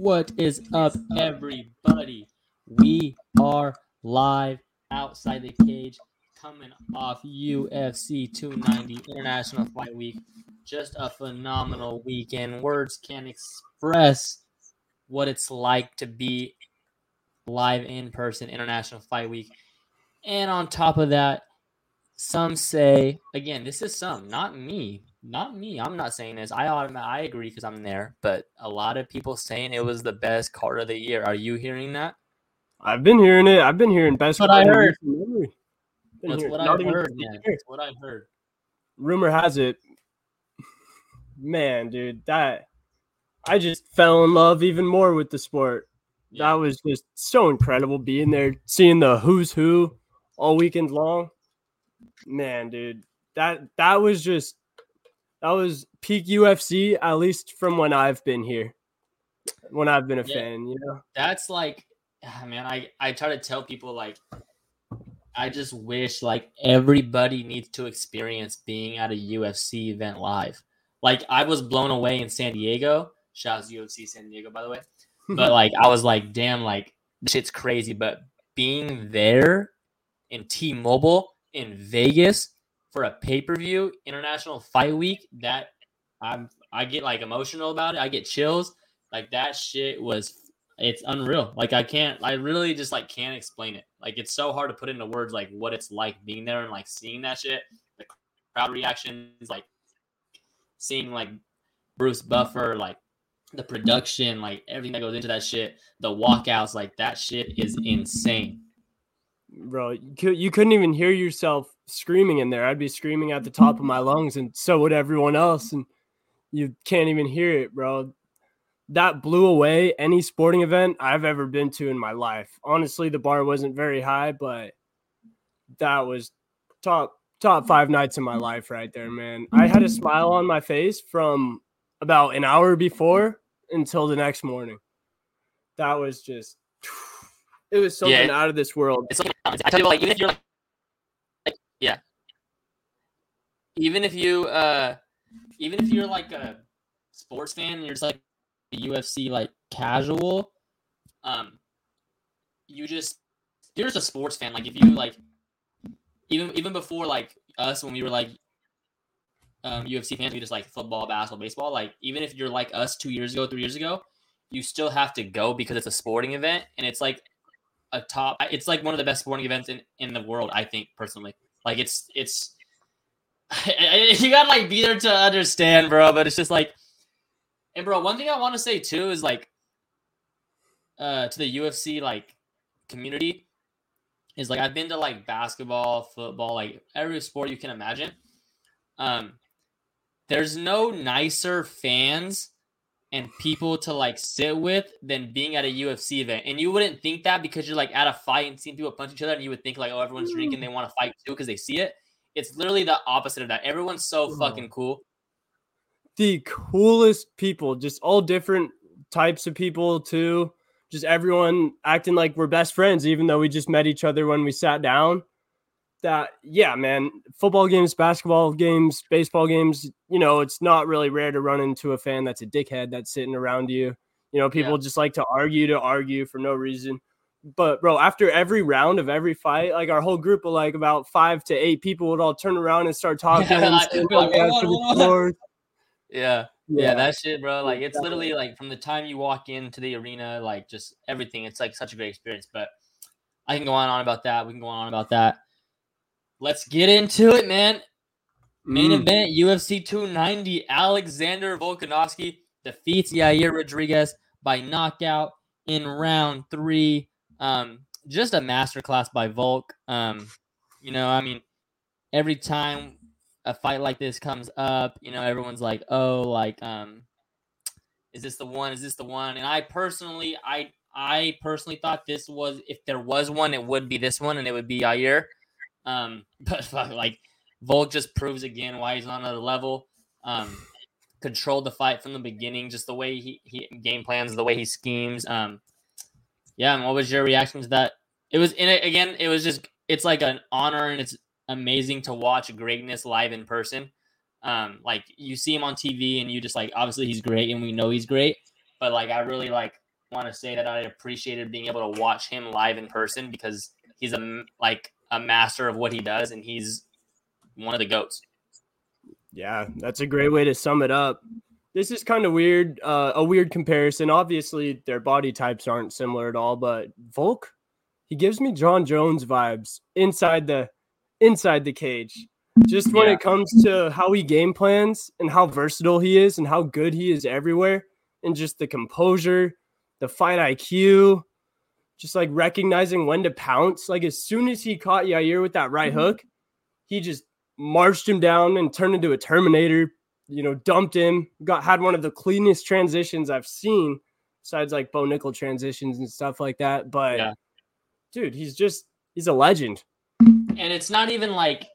What is up, everybody? We are live outside the cage, coming off UFC 290 International Fight Week. Just a phenomenal weekend. Words can't express what it's like to be live in person International Fight Week. And on top of that, some say, again, this is some, not me, not me. I'm not saying this. I I agree because I'm there, but a lot of people saying it was the best card of the year. Are you hearing that? I've been hearing it. I've been hearing best. What I heard. That's what I heard, man. That's what I heard. Rumor has it, man, dude, that I just fell in love even more with the sport. Yeah. That was just so incredible being there, seeing the who's who all weekend long. Man, dude, that that was just that was peak UFC, at least from when I've been here, when I've been a yeah, fan. You know, that's like, ah, man. I I try to tell people like, I just wish like everybody needs to experience being at a UFC event live. Like I was blown away in San Diego. Shout out UFC San Diego, by the way. But like I was like, damn, like shit's crazy. But being there in T-Mobile in Vegas for a pay per view international fight week that I'm I get like emotional about it. I get chills. Like that shit was it's unreal. Like I can't I really just like can't explain it. Like it's so hard to put into words like what it's like being there and like seeing that shit. The crowd reactions, like seeing like Bruce Buffer, like the production, like everything that goes into that shit, the walkouts, like that shit is insane. Bro, you couldn't even hear yourself screaming in there. I'd be screaming at the top of my lungs, and so would everyone else. And you can't even hear it, bro. That blew away any sporting event I've ever been to in my life. Honestly, the bar wasn't very high, but that was top top five nights in my life right there, man. I had a smile on my face from about an hour before until the next morning. That was just it was something yeah, out of this world. It's something I tell you, like even if you're like yeah. Even if you uh even if you're like a sports fan and you're just like a UFC like casual, um you just you're just a sports fan. Like if you like even even before like us when we were like um UFC fans, we just like football, basketball, baseball. Like even if you're like us two years ago, three years ago, you still have to go because it's a sporting event and it's like a top it's like one of the best sporting events in, in the world, I think personally. Like it's it's you gotta like be there to understand, bro. But it's just like, and bro, one thing I want to say too is like, uh, to the UFC like community is like I've been to like basketball, football, like every sport you can imagine. Um, there's no nicer fans and people to like sit with than being at a UFC event. And you wouldn't think that because you're like at a fight and seeing people punch each other, and you would think like, oh, everyone's hmm. drinking, they want to fight too because they see it. It's literally the opposite of that. Everyone's so hmm. fucking cool. The coolest people, just all different types of people too. Just everyone acting like we're best friends, even though we just met each other when we sat down that yeah man football games basketball games baseball games you know it's not really rare to run into a fan that's a dickhead that's sitting around you you know people yeah. just like to argue to argue for no reason But bro, after every round of every fight, like our whole group of like about five to eight people would all turn around and start talking. Yeah, and like, saying, like, "Yeah, "Hold for on, the hold on." fourth." Yeah. Yeah, Yeah. that shit, bro. Like it's literally like from the time you walk into the arena, like just everything. It's like such a great experience. But I can go on and on about that. We can go on about that. Let's get into it, man. Main Mm. event UFC 290. Alexander Volkanovski defeats Yair Rodriguez by knockout in round three. Um, just a masterclass by Volk. Um, you know, I mean, every time a fight like this comes up, you know, everyone's like, "Oh, like, um, is this the one? Is this the one?" And I personally, I, I personally thought this was, if there was one, it would be this one, and it would be Yair. Um, but like, Volk just proves again why he's on another level. Um, controlled the fight from the beginning, just the way he, he game plans, the way he schemes. Um, yeah, and what was your reaction to that? It was in it again. It was just it's like an honor and it's amazing to watch greatness live in person. Um, like you see him on TV and you just like obviously he's great and we know he's great, but like I really like want to say that I appreciated being able to watch him live in person because he's a like a master of what he does and he's one of the goats. Yeah, that's a great way to sum it up. This is kind of weird, uh, a weird comparison. Obviously, their body types aren't similar at all, but Volk, he gives me Jon Jones vibes inside the inside the cage. Just when Yeah. it comes to how he game plans and how versatile he is and how good he is everywhere, and just the composure, the fight IQ, just like recognizing when to pounce. Like as soon as he caught Yair with that right mm-hmm. hook, he just marched him down and turned into a Terminator. You know, dumped him. Got had one of the cleanest transitions I've seen, besides like Bo Nickal transitions and stuff like that. But Yeah. dude, he's just he's a legend. And it's not even like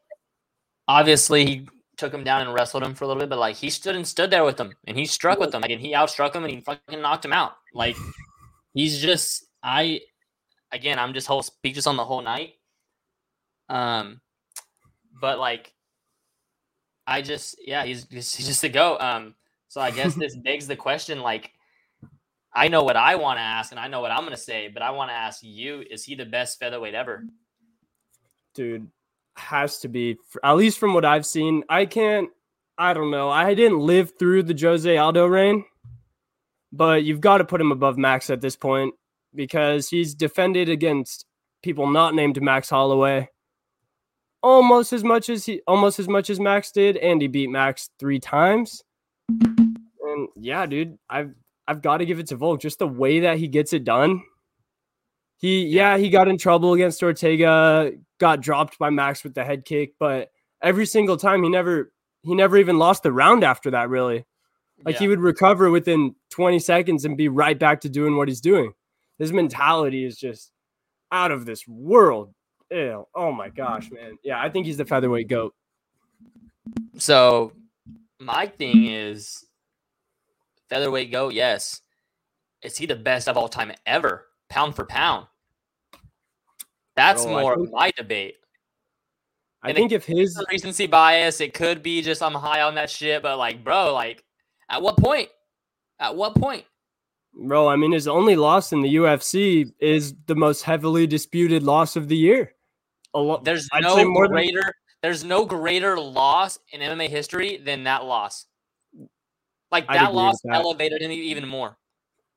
obviously he took him down and wrestled him for a little bit, but like he stood and stood there with him and he struck with him. Like and he outstruck him and he fucking knocked him out. Like he's just I again I'm just whole speechless on the whole night. Um but like I just yeah, he's just he's just a go. Um so I guess this begs the question like I know what I want to ask and I know what I'm gonna say, but I want to ask you, is he the best featherweight ever? dude has to be at least from what I've seen. I can't. I don't know. I didn't live through the Jose Aldo reign, but you've got to put him above Max at this point because he's defended against people not named Max Holloway almost as much as he almost as much as Max did, and he beat Max three times. And yeah, dude, I've I've got to give it to Volk. Just the way that he gets it done. He yeah, he got in trouble against Ortega, got dropped by Max with the head kick, but every single time he never he never even lost the round after that, really. Like he would recover within 20 seconds and be right back to doing what he's doing. His mentality is just out of this world. Ew. Oh my gosh, man. Yeah, I think he's the featherweight goat. So my thing is featherweight goat, yes. Is he the best of all time ever? Pound for pound. That's I more think- my debate. I And think if his recency bias, it could be just I'm high on that shit, but like, bro, like at what point? At what point? Bro, I mean his only loss in the UFC is the most heavily disputed loss of the year. A lot There's I'd no more than- greater there's no greater loss in MMA history than that loss. Like that loss that. elevated him even more.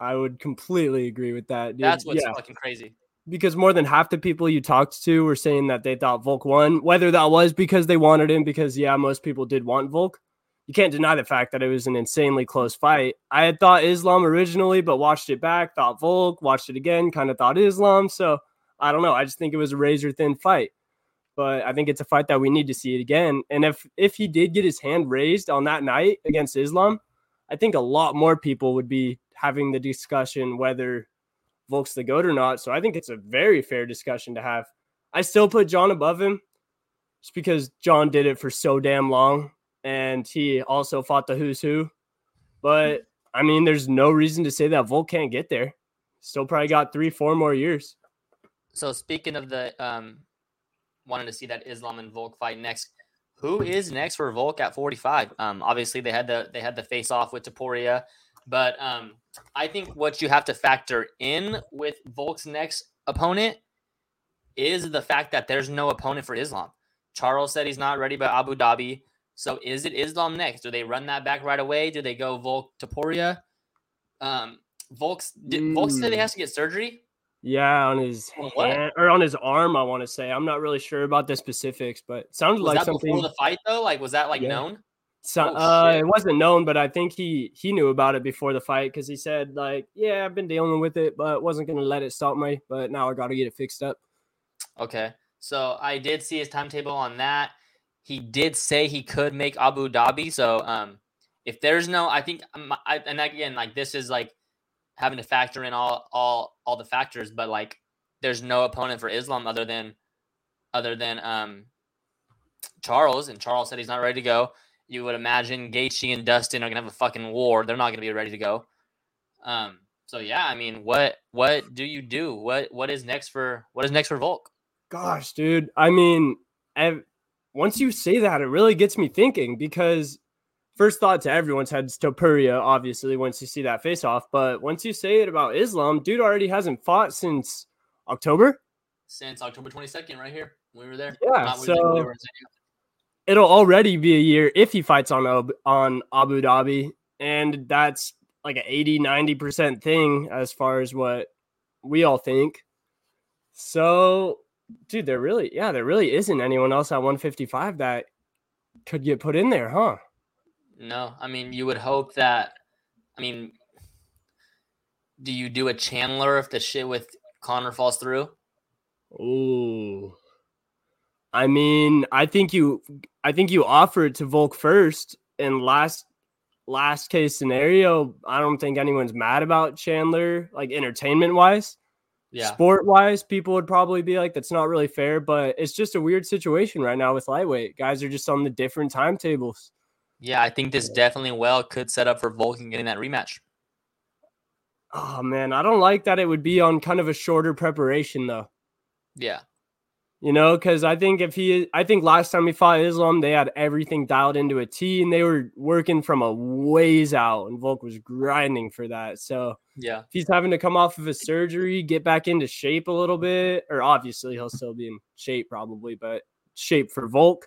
I would completely agree with that. Dude. That's what's yeah. fucking crazy. because more than half the people you talked to were saying that they thought Volk won. Whether that was because they wanted him, because yeah, most people did want Volk. You can't deny the fact that it was an insanely close fight. I had thought Islam originally, but watched it back, thought Volk, watched it again, kind of thought Islam. So I don't know. I just think it was a razor thin fight. But I think it's a fight that we need to see it again. And if if he did get his hand raised on that night against Islam, I think a lot more people would be having the discussion whether Volk's the goat or not. So I think it's a very fair discussion to have. I still put Jon above him just because Jon did it for so damn long and he also fought the who's who. But I mean, there's no reason to say that Volk can't get there. Still probably got three, four more years. So speaking of the um wanting to see that Islam and Volk fight next, who is next for Volk at 45? Um obviously they had the they had the face off with Topuria, but um I think what you have to factor in with Volk's next opponent is the fact that there's no opponent for Islam. Charles said he's not ready by Abu Dhabi. So is it Islam next? Do they run that back right away? Do they go Volk Topuria? Um, Volk's did, Volk said he Mm. has to get surgery. Yeah, on his what? hand, or on his arm, I want to say. I'm not really sure about the specifics, but sounds like that something. before the fight though? Like was that like Yeah. known? So, Oh, uh, it wasn't known, but I think he he knew about it before the fight because he said like, "Yeah, I've been dealing with it, but wasn't gonna let it stop me. But now I got to get it fixed up." Okay. So I did see his timetable on that. He did say he could make Abu Dhabi. So um if there's no I think um, I, and again like this is like having to factor in all all all the factors but like there's no opponent for Islam other than other than um Charles and Charles said he's not ready to go. You would imagine Gaethje and Dustin are to have a fucking war. They're not to be ready to go. Um so yeah, I mean, what what do you do? What what is next for what is next for Volk? Gosh, dude. I mean, ev- once you say that, it really gets me thinking because first thought to everyone's head is Topuria, obviously, once you see that face off. But once you say it about Islam, dude already hasn't fought since October. since October 22nd, right here. We were there. Yeah, Not we were there, we so- were It'll already be a year if he fights on Ab- on Abu Dhabi, and that's like an 80 90% thing as far as what we all think. So, dude, there really, yeah, there really isn't anyone else at 155 that could get put in there, huh? No, I mean, you would hope that. I mean, do you do a Chandler if the shit with Conor falls through? Ooh. I mean, I think you I think you offer it to Volk first and last last case scenario, I don't think anyone's mad about Chandler like entertainment wise. Yeah. Sport wise, people would probably be like that's not really fair, but it's just a weird situation right now with lightweight. Guys are just on the different timetables. Yeah, I think this definitely well could set up for Vulcan getting that rematch. Oh man, I don't like that it would be on kind of a shorter preparation though. Yeah. You know, because I think if he, I think last time he fought Islam, they had everything dialed into a T and they were working from a ways out, and Volk was grinding for that. So Yeah. if he's having to come off of a surgery, get back into shape a little bit, or obviously he'll still be in shape probably, but shape for Volk.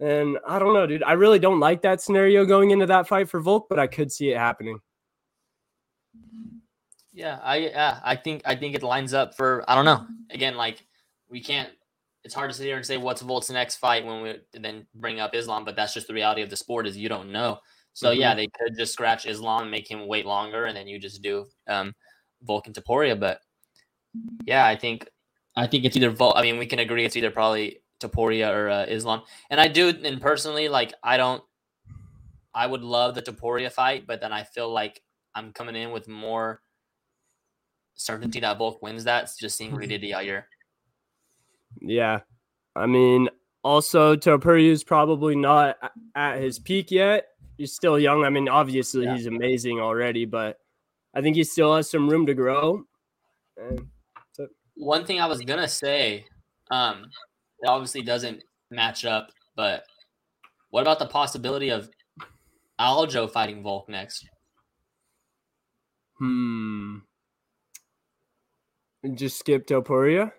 And I don't know, dude. I really don't like that scenario going into that fight for Volk, but I could see it happening. Yeah, I yeah, I think I think it lines up for I don't know. Again, like we can't it's hard to sit here and say what's Volk's next fight when we then bring up Islam, but that's just the reality of the sport is you don't know. So yeah, they could just scratch Islam make him wait longer and then you just do um Volk and Topuria. But yeah, I think I think it's either Volk I mean we can agree it's either probably Topuria or uh, Islam. And I do and personally like I don't I would love the Topuria fight, but then I feel like I'm coming in with more certainty that Volk wins that. Just seeing did to Yair. Yeah. I mean, also Topuria is probably not at his peak yet. He's still young. I mean, obviously Yeah. he's amazing already, but I think he still has some room to grow. One thing I was gonna say, um, it obviously doesn't match up, but what about the possibility of Aljo fighting Volk next? hmm. Just skip Topuria.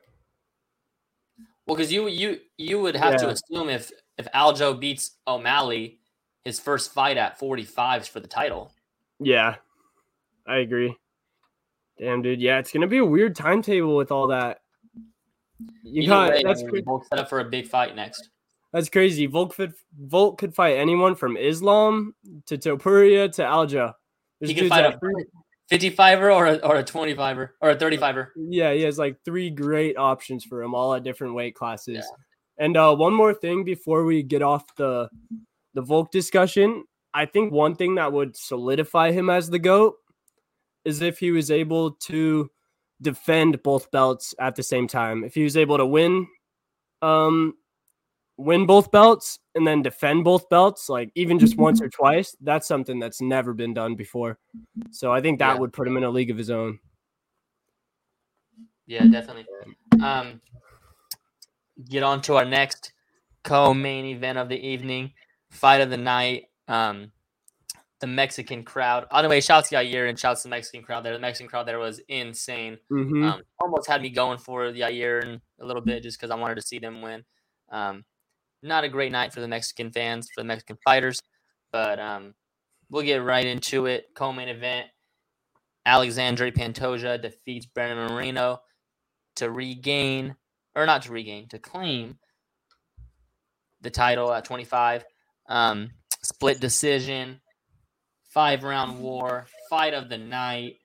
Well, because you you you would have to assume if if Aljo beats O'Malley, his first fight at 45 is for the title. Yeah, I agree. Damn, dude. Yeah, it's gonna be a weird timetable with all that. You Either got way, that's mean, Volk set up for a big fight next. that's crazy. Volk could Volk could fight anyone from Islam to Topuria to Aljo. This He can fight a 55er or a, or a 25er or a 35er. Yeah, he has like three great options for him, all at different weight classes. And uh, one more thing before we get off the the Volk discussion, I think one thing that would solidify him as the goat is if he was able to defend both belts at the same time. If he was able to win, um, win both belts and then defend both belts, like even just once or twice, that's something that's never been done before. So I think that Yeah. would put him in a league of his own. Yeah, definitely. Um, get on to our next co-main event of the evening, fight of the night. Um, the Mexican crowd. On the way, shouts to Yair and shouts to the Mexican crowd there. The Mexican crowd there was insane. Mhm. Um, almost had me going for the Yair and a little bit just because I wanted to see them win. Um, not a great night for the Mexican fans, for the Mexican fighters, but um, we'll get right into it. Co-main event: Alexandre Pantoja defeats Brandon Moreno to regain, or not to regain, to claim the title at 25. Um, split decision, five round war, fight of the night,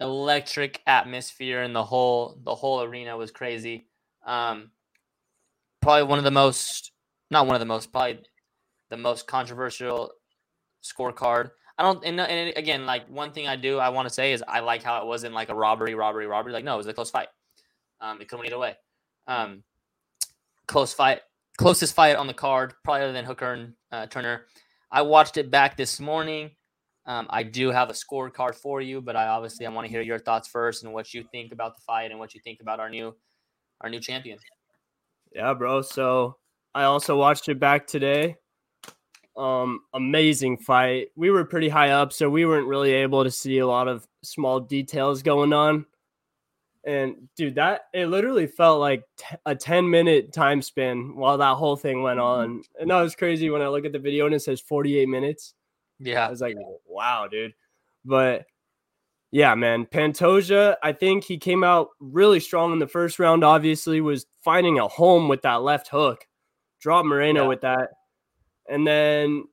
electric atmosphere in the whole the whole arena was crazy. Um, probably one of the most, not one of the most, probably the most controversial scorecard. I don't, and, and again, like one thing I do, I want to say is I like how it wasn't like a robbery, robbery, robbery. Like no, it was a close fight. Um, it couldn't either way. Um, close fight, closest fight on the card, probably other than Hooker and uh, Turner. I watched it back this morning. Um, I do have a scorecard for you, but I obviously I want to hear your thoughts first and what you think about the fight and what you think about our new our new champion. Yeah, bro. So I also watched it back today. Um, amazing fight. We were pretty high up, so we weren't really able to see a lot of small details going on. And dude, that it literally felt like t- a 10 minute time span while that whole thing went on. And that was crazy when I look at the video and it says 48 minutes. Yeah. I was like, wow, dude. But yeah, man, Pantoja, I think he came out really strong in the first round, obviously, was finding a home with that left hook, dropped Moreno Yeah. with that. And then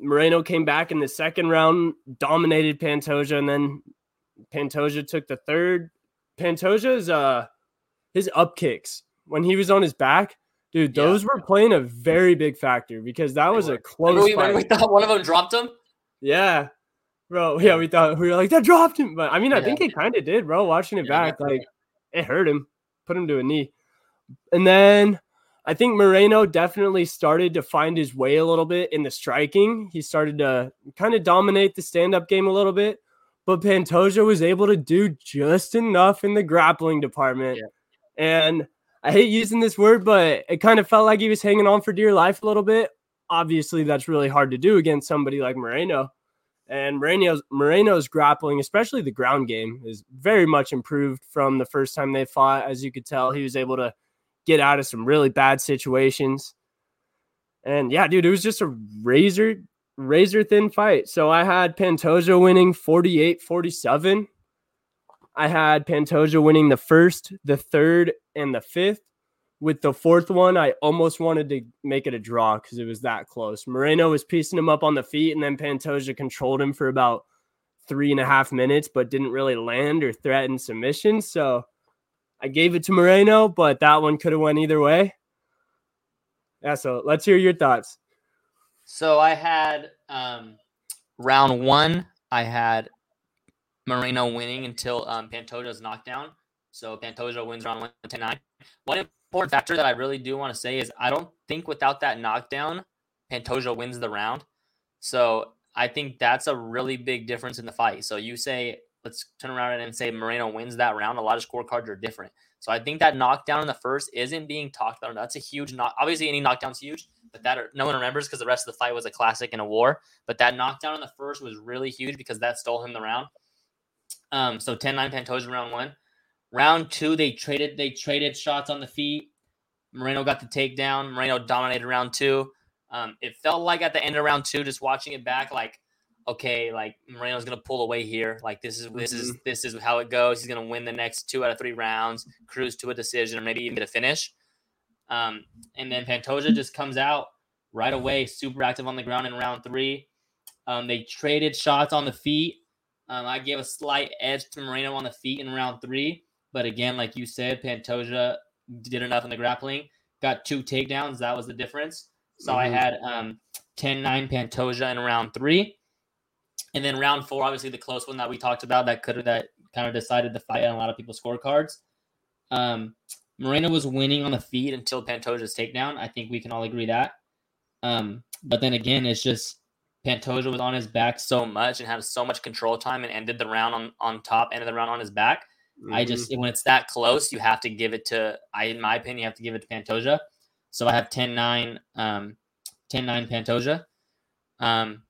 Moreno came back in the second round, dominated Pantoja, and then Pantoja took the third. Pantoja's uh his up kicks when he was on his back, dude, Yeah. those were playing a very big factor because that They was were. a close we, we thought one of them dropped him. Yeah. Bro, yeah, we thought we were like that dropped him, but I mean, I Yeah. think it kind of did, bro. Watching it Yeah, back, like it hurt him, put him to a knee, and then I think Moreno definitely started to find his way a little bit in the striking. He started to kind of dominate the stand-up game a little bit, but Pantoja was able to do just enough in the grappling department, and I hate using this word, but it kind of felt like he was hanging on for dear life a little bit. Obviously, that's really hard to do against somebody like Moreno. And Moreno's, Moreno's grappling, especially the ground game, is very much improved from the first time they fought. As you could tell, he was able to get out of some really bad situations. And yeah, dude, it was just a razor, razor thin fight. So I had Pantoja winning 48 47. I had Pantoja winning the first, the third, and the fifth. With the fourth one, I almost wanted to make it a draw because it was that close. Moreno was piecing him up on the feet, and then Pantoja controlled him for about three and a half minutes, but didn't really land or threaten submission. So I gave it to Moreno, but that one could have went either way. Yeah, so let's hear your thoughts. So I had um, round one. I had Moreno winning until um, Pantoja's knockdown. So Pantoja wins round one 10 9. One important factor that I really do want to say is I don't think without that knockdown, Pantoja wins the round. So I think that's a really big difference in the fight. So you say, let's turn around and say Moreno wins that round. A lot of scorecards are different. So I think that knockdown in the first isn't being talked about. That's a huge knock. Obviously, any knockdown's huge, but that no one remembers because the rest of the fight was a classic and a war. But that knockdown in the first was really huge because that stole him the round. Um, so 10-9 Pantoja round one. Round two, they traded they traded shots on the feet. Moreno got the takedown. Moreno dominated round two. Um, it felt like at the end of round two, just watching it back, like okay, like Moreno's gonna pull away here. Like this is this is this is how it goes. He's gonna win the next two out of three rounds, cruise to a decision, or maybe even get a finish. Um, and then Pantoja just comes out right away, super active on the ground in round three. Um, they traded shots on the feet. Um, I gave a slight edge to Moreno on the feet in round three, but again, like you said, Pantoja did enough in the grappling. Got two takedowns. That was the difference. So I Mhm. had um, 10-9 Pantoja in round three. And then round four, obviously the close one that we talked about that could have that kind of decided the fight on a lot of people's scorecards. Um, Moreno was winning on the feet until Pantoja's takedown. I think we can all agree that. Um, but then again, it's just Pantoja was on his back so much and had so much control time and ended the round on, on top, ended the round on his back. I just when it's that close, you have to give it to I in my opinion, you have to give it to Pantoja. So I have 10-9, um, 10-9 Pantoja. Um,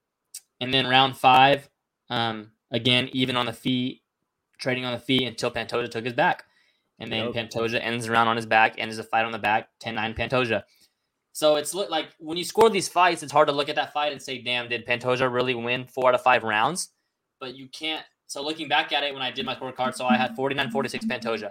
And then round five, um, again, even on the feet, trading on the feet until Pantoja took his back. And then Yep. Pantoja ends the round on his back, ends the fight on the back, 10 9 Pantoja. So it's look like when you score these fights, it's hard to look at that fight and say, damn, did Pantoja really win four out of five rounds? But you can't. So looking back at it when I did my scorecard, so I had 49 46 Pantoja.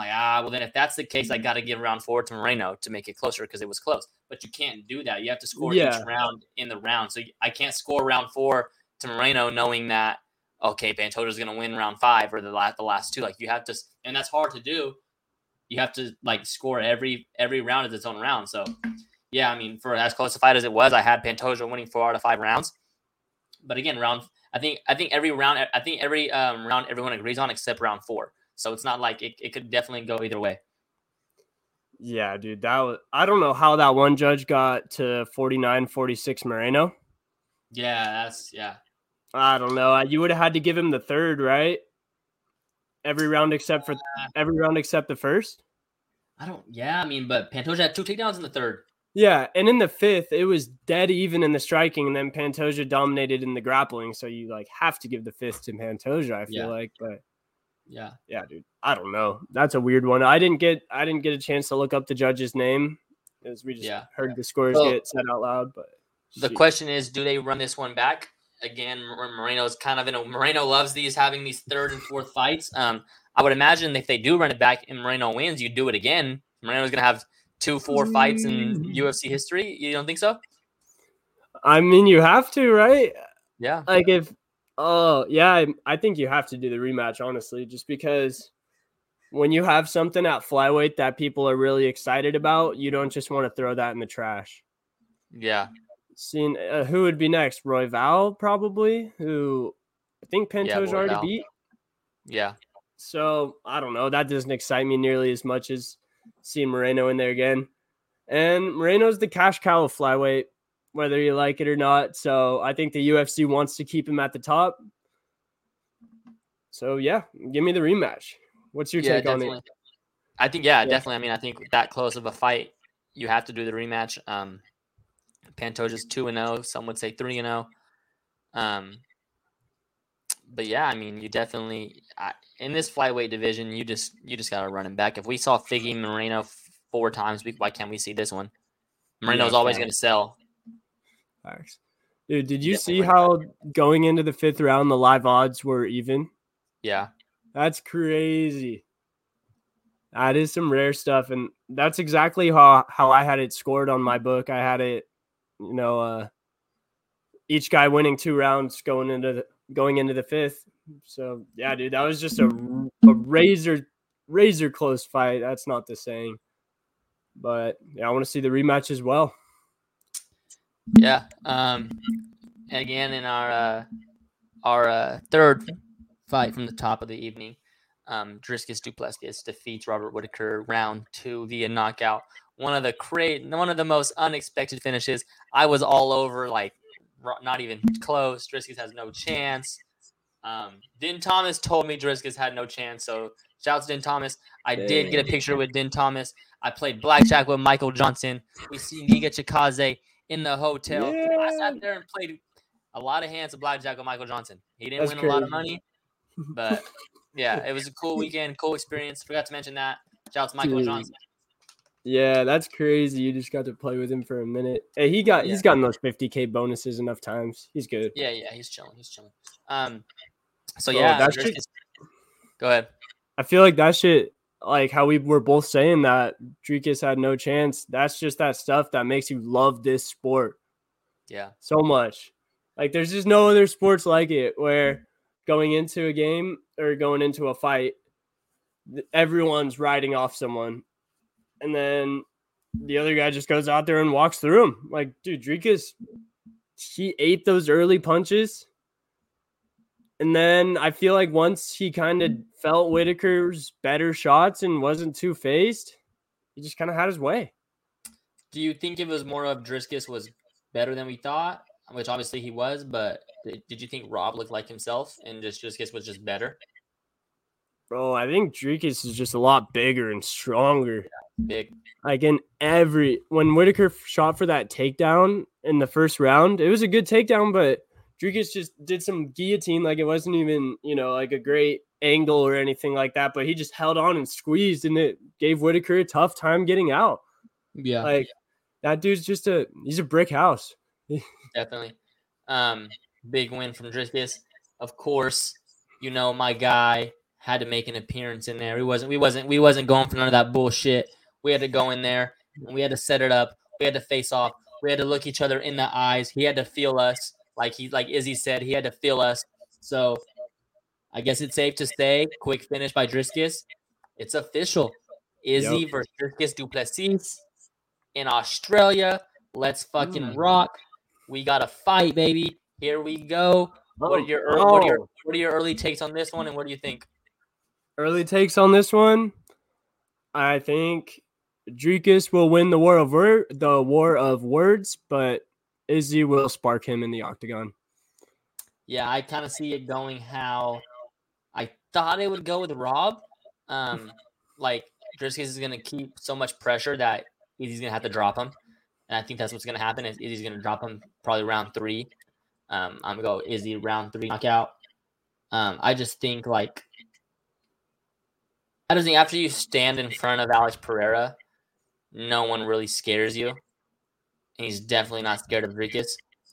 Like, ah, well, then if that's the case, I got to give round four to Moreno to make it closer because it was close. But you can't do that. You have to score Yeah. each round in the round. So I can't score round four to Moreno knowing that okay, Pantoja's going to win round five or the last the last two. Like you have to, and that's hard to do. You have to like score every every round as its own round. So yeah, I mean, for as close a fight as it was, I had Pantoja winning four out of five rounds. But again, round I think I think every round I think every um, round everyone agrees on except round four. So it's not like it, it could definitely go either way. Yeah, dude, that was I don't know how that one judge got to 49 46 Moreno. Yeah, that's yeah. I don't know. Uh, You would have had to give him the third, right? Every round except for every round except the first. I don't. Yeah, I mean, but Pantoja had two takedowns in the third. Yeah, and in the fifth, it was dead even in the striking, and then Pantoja dominated in the grappling. So you like have to give the fifth to Pantoja. I feel Yeah. like, but Yeah, yeah, dude, I don't know. That's a weird one. I didn't get I didn't get a chance to look up the judge's name as we just Yeah. heard the scores Well, get said out loud. But The shoot. question is, do they run this one back? Again, Mor- Moreno's kind of in a Moreno loves these having these third and fourth fights. Um, I would imagine if they do run it back and Moreno wins, you do it again. Moreno's gonna have two, four fights in UFC history. You don't think so? I mean, you have to, right? Yeah. Like if oh yeah, I, I think you have to do the rematch honestly, just because when you have something at flyweight that people are really excited about, you don't just want to throw that in the trash. Yeah. Seen uh, who would be next? Royval probably, who I think Yeah, Pantoja already Val. beat. Yeah. So I don't know. That doesn't excite me nearly as much as seeing Moreno in there again. And Moreno's the cash cow of flyweight, whether you like it or not. So I think the UFC wants to keep him at the top. So yeah, give me the rematch. What's your yeah, take on it? I think yeah, Yeah. definitely. I mean, I think that close of a fight, you have to do the rematch. Um, Pantoja's two and zero. Some would say three and zero. Um, but yeah, I mean, you definitely I, in this flyweight division, you just you just got to run him back. If we saw Figgy Moreno four times, we, why can't we see this one? Moreno's always facts. going to sell. Facts. Dude, did you Definitely see how going into the fifth round the live odds were even? Yeah, That's crazy. That is some rare stuff, and that's exactly how how I had it scored on my book. I had it, you know, uh, each guy winning two rounds going into the going into the fifth. So yeah, dude, that was just a a razor razor close fight. That's not the saying, but yeah, I want to see the rematch as well. Yeah. Um, again in our uh, our uh, third fight from the top of the evening. Um, Dricus Du Plessis defeats Robert Whitaker round two via knockout. One of the cra- one of the most unexpected finishes. I was all over, like not even close. Dricus has no chance. Um, Din Thomas told me Dricus had no chance, so shouts to Din Thomas. I did get a picture with Din Thomas. I played blackjack with Michael Johnson. We see Giga Chikadze in the hotel. I sat there and played a lot of hands of blackjack with Michael Johnson. He didn't That's win a lot of money, but yeah, it was a cool weekend, cool experience. Forgot to mention that. Shout out to Michael Dude. Johnson. Yeah, that's crazy. You just got to play with him for a minute. Hey, he got Yeah. he's gotten those 50k bonuses enough times. He's good. Yeah, yeah, he's chilling. He's chilling. Um, so Bro, yeah, that Dricus- shit- go ahead. I feel like that shit, like how we were both saying that Dricus had no chance. That's just that stuff that makes you love this sport Yeah, so much. Like there's just no other sports like it where mm-hmm. going into a game or going into a fight, everyone's riding off someone, and then the other guy just goes out there and walks through him. Like, dude, Dricus he ate those early punches. And then I feel like once he kind of felt Whitaker's better shots and wasn't too phased, he just kind of had his way. Do you think it was more of Dricus was better than we thought, which obviously he was, but did, you think Rob looked like himself and just Dricus was just better? Bro, I think Dricus is just a lot bigger and stronger. Big. Like in every when Whitaker shot for that takedown in the first round, it was a good takedown, but Dricus just did some guillotine. Like it wasn't even, you know, like a great angle or anything like that, but he just held on and squeezed and it gave Whitaker a tough time getting out. Yeah. Like that dude's just a he's a brick house. Definitely. Um, big win from Dricus. Of course, you know, my guy had to make an appearance in there. We wasn't we wasn't we wasn't going for none of that bullshit. We had to go in there and we had to set it up. We had to face off. We had to look each other in the eyes. He had to feel us. Like he like Izzy said, he had to feel us. So I guess it's safe to say, quick finish by Dricus. It's official. Izzy Yep. versus Dricus Du Plessis in Australia. Let's fucking Mm. rock. We got a fight, baby. Here we go. What are your ear- what are your Oh. what are your early takes on this one, and what do you think? Early takes on this one. I think Dricus will win the war of word, the war of words, but Izzy will spark him in the octagon. Yeah, I kind of see it going how I thought it would go with Rob. Um, like Dricus is gonna keep so much pressure that Izzy's gonna have to drop him, and I think that's what's gonna happen. Is Izzy's gonna drop him probably round three. Um, I'm gonna go Izzy round three knockout. Um, I just think like I just think after you stand in front of Alex Pereira, no one really scares you. He's definitely not scared of Dricus.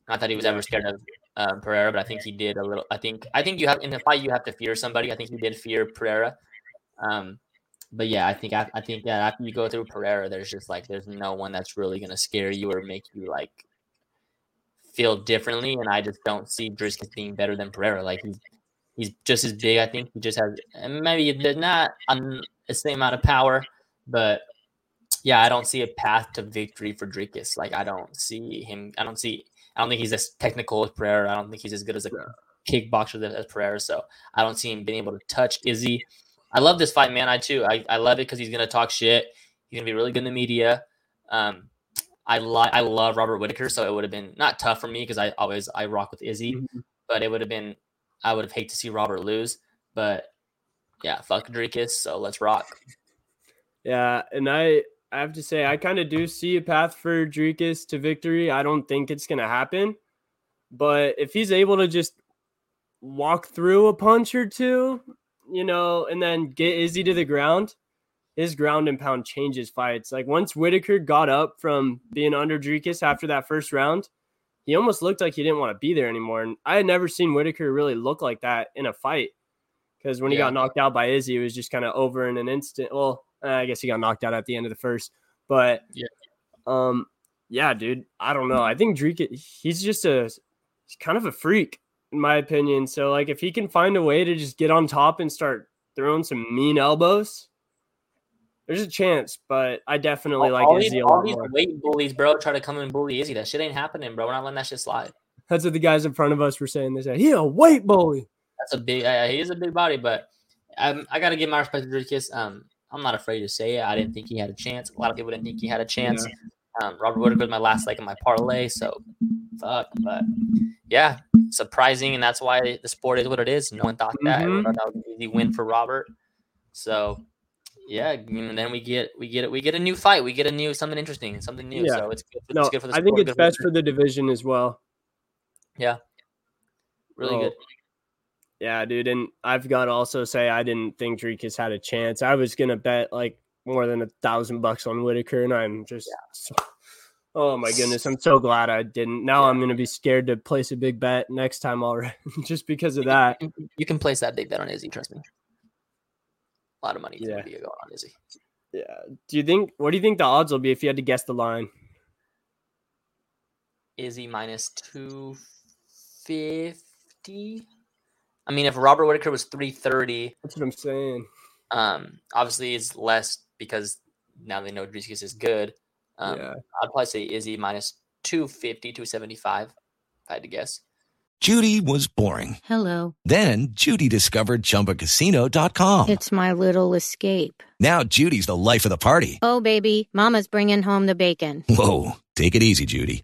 Not that he was ever scared of uh, Pereira, but I think he did a little. I think I think you have in the fight you have to fear somebody. I think he did fear Pereira. Um, but yeah, I think I, think that after you go through Pereira, there's just like there's no one that's really gonna scare you or make you like feel differently. And I just don't see Dricus being better than Pereira. Like he's he's just as big. I think he just has maybe not on the same amount of power, but yeah, I don't see a path to victory for Dricus. Like I don't see him. I don't see. I don't think he's as technical as Pereira. I don't think he's as good as a kickboxer as Pereira. So I don't see him being able to touch Izzy. I love this fight, man. I too. I, I love it because he's gonna talk shit. He's gonna be really good in the media. Um, I like. I love Robert Whitaker, so it would have been not tough for me because I always I rock with Izzy, but it would have been. I would have hate to see Robert lose, but yeah, fuck Dricus. So let's rock. Yeah, and I I have to say I kind of do see a path for Dricus to victory. I don't think it's gonna happen, but if he's able to just walk through a punch or two, you know, and then get Izzy to the ground, his ground and pound changes fights. Like once Whitaker got up from being under Dricus after that first round, he almost looked like he didn't want to be there anymore. And I had never seen Whitaker really look like that in a fight. Because when he Yeah. got knocked out by Izzy, it was just kind of over in an instant. Well, uh, I guess he got knocked out at the end of the first. But Yeah. um, yeah, dude, I don't know. I think Dricus, he's just a he's kind of a freak in my opinion. So like, if he can find a way to just get on top and start throwing some mean elbows, there's a chance. But I definitely like all Izzy these, all these weight bullies, bro, try to come and bully Izzy. That shit ain't happening, bro. We're not letting that shit slide. That's what the guys in front of us were saying. They said he a weight bully. That's a big. Uh, he is a big body, but um, I got to give my respect to Dricus. Um, I'm not afraid to say it. I didn't think he had a chance. A lot of people didn't think he had a chance. Um, Robert Whitaker was my last leg in my parlay, so fuck. But yeah, surprising, and that's why the sport is what it is. No one thought that. Mhm. thought that was an easy win for Robert. So yeah, and then we get we get we get a new fight. We get a new something interesting, something new. Yeah. So it's good. For, No, it's good for the I think it's best the- for the division as well. yeah, really Oh, good. Yeah, dude. And I've got to also say I didn't think Dricus had a chance. I was gonna bet like more than a thousand bucks on Whitaker, and I'm just so, oh my goodness, I'm so glad I didn't. Now I'm gonna be scared to place a big bet next time already, just because of that. You can place that big bet on Izzy. Trust me. A lot of money Yeah. going on Izzy. Yeah. Do you think? What do you think the odds will be if you had to guess the line? Izzy minus two fifty. I mean, if Robert Whitaker was three thirty, That's what I'm saying. um, obviously it's less because now they know Dricus is good. Um, Yeah. I'd probably say Izzy minus 250, 275. if I had to guess. Judy was boring. Hello. Then Judy discovered ChumbaCasino.com. It's my little escape. Now Judy's the life of the party. Oh, baby, Mama's bringing home the bacon. Whoa, take it easy, Judy.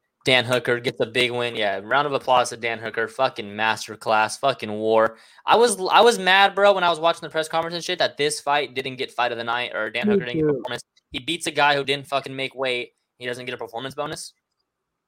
Dan Hooker gets a big win. Yeah, round of applause to Dan Hooker. Fucking masterclass. Fucking war. I was I was mad, bro, when I was watching the press conference and shit that this fight didn't get fight of the night or Dan Me Hooker didn't get too. performance. He beats a guy who didn't fucking make weight. He doesn't get a performance bonus.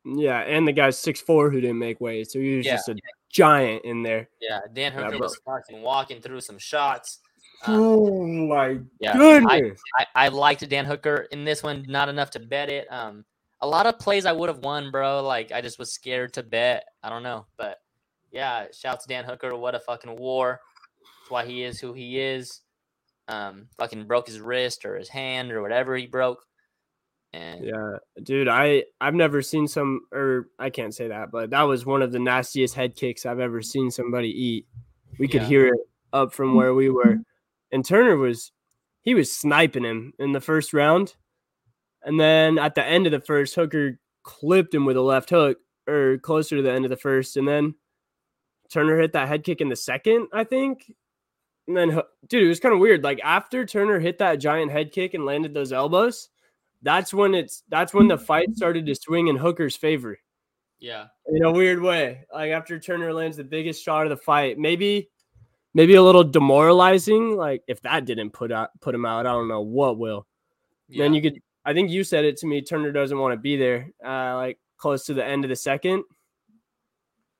Yeah, and the guy's six four who didn't make weight, so he was Yeah. just a giant in there. Yeah, Dan Hooker bro. was fucking walking through some shots. Oh my Yeah, goodness! I, I, I liked Dan Hooker in this one, not enough to bet it. Um, a lot of plays I would have won, bro. Like I just was scared to bet. I don't know, but yeah, shouts to Dan Hooker. What a fucking war. That's why he is who he is. Um, fucking broke his wrist or his hand or whatever he broke. And Yeah, dude, I I've never seen some, or I can't say that, but that was one of the nastiest head kicks I've ever seen somebody eat. We could Yeah. hear it up from where we were, and Turner was he was sniping him in the first round, and then at the end of the first, Hooker clipped him with a left hook, or closer to the end of the first, and then Turner hit that head kick in the second, I think. And then, dude, it was kind of weird. Like after Turner hit that giant head kick and landed those elbows, that's when it's that's when the fight started to swing in Hooker's favor yeah, in a weird way. Like after Turner lands the biggest shot of the fight, maybe maybe a little demoralizing. Like if that didn't put out put him out, I don't know what will. yeah, Then you could I think you said it to me, Turner doesn't want to be there, uh, like close to the end of the second.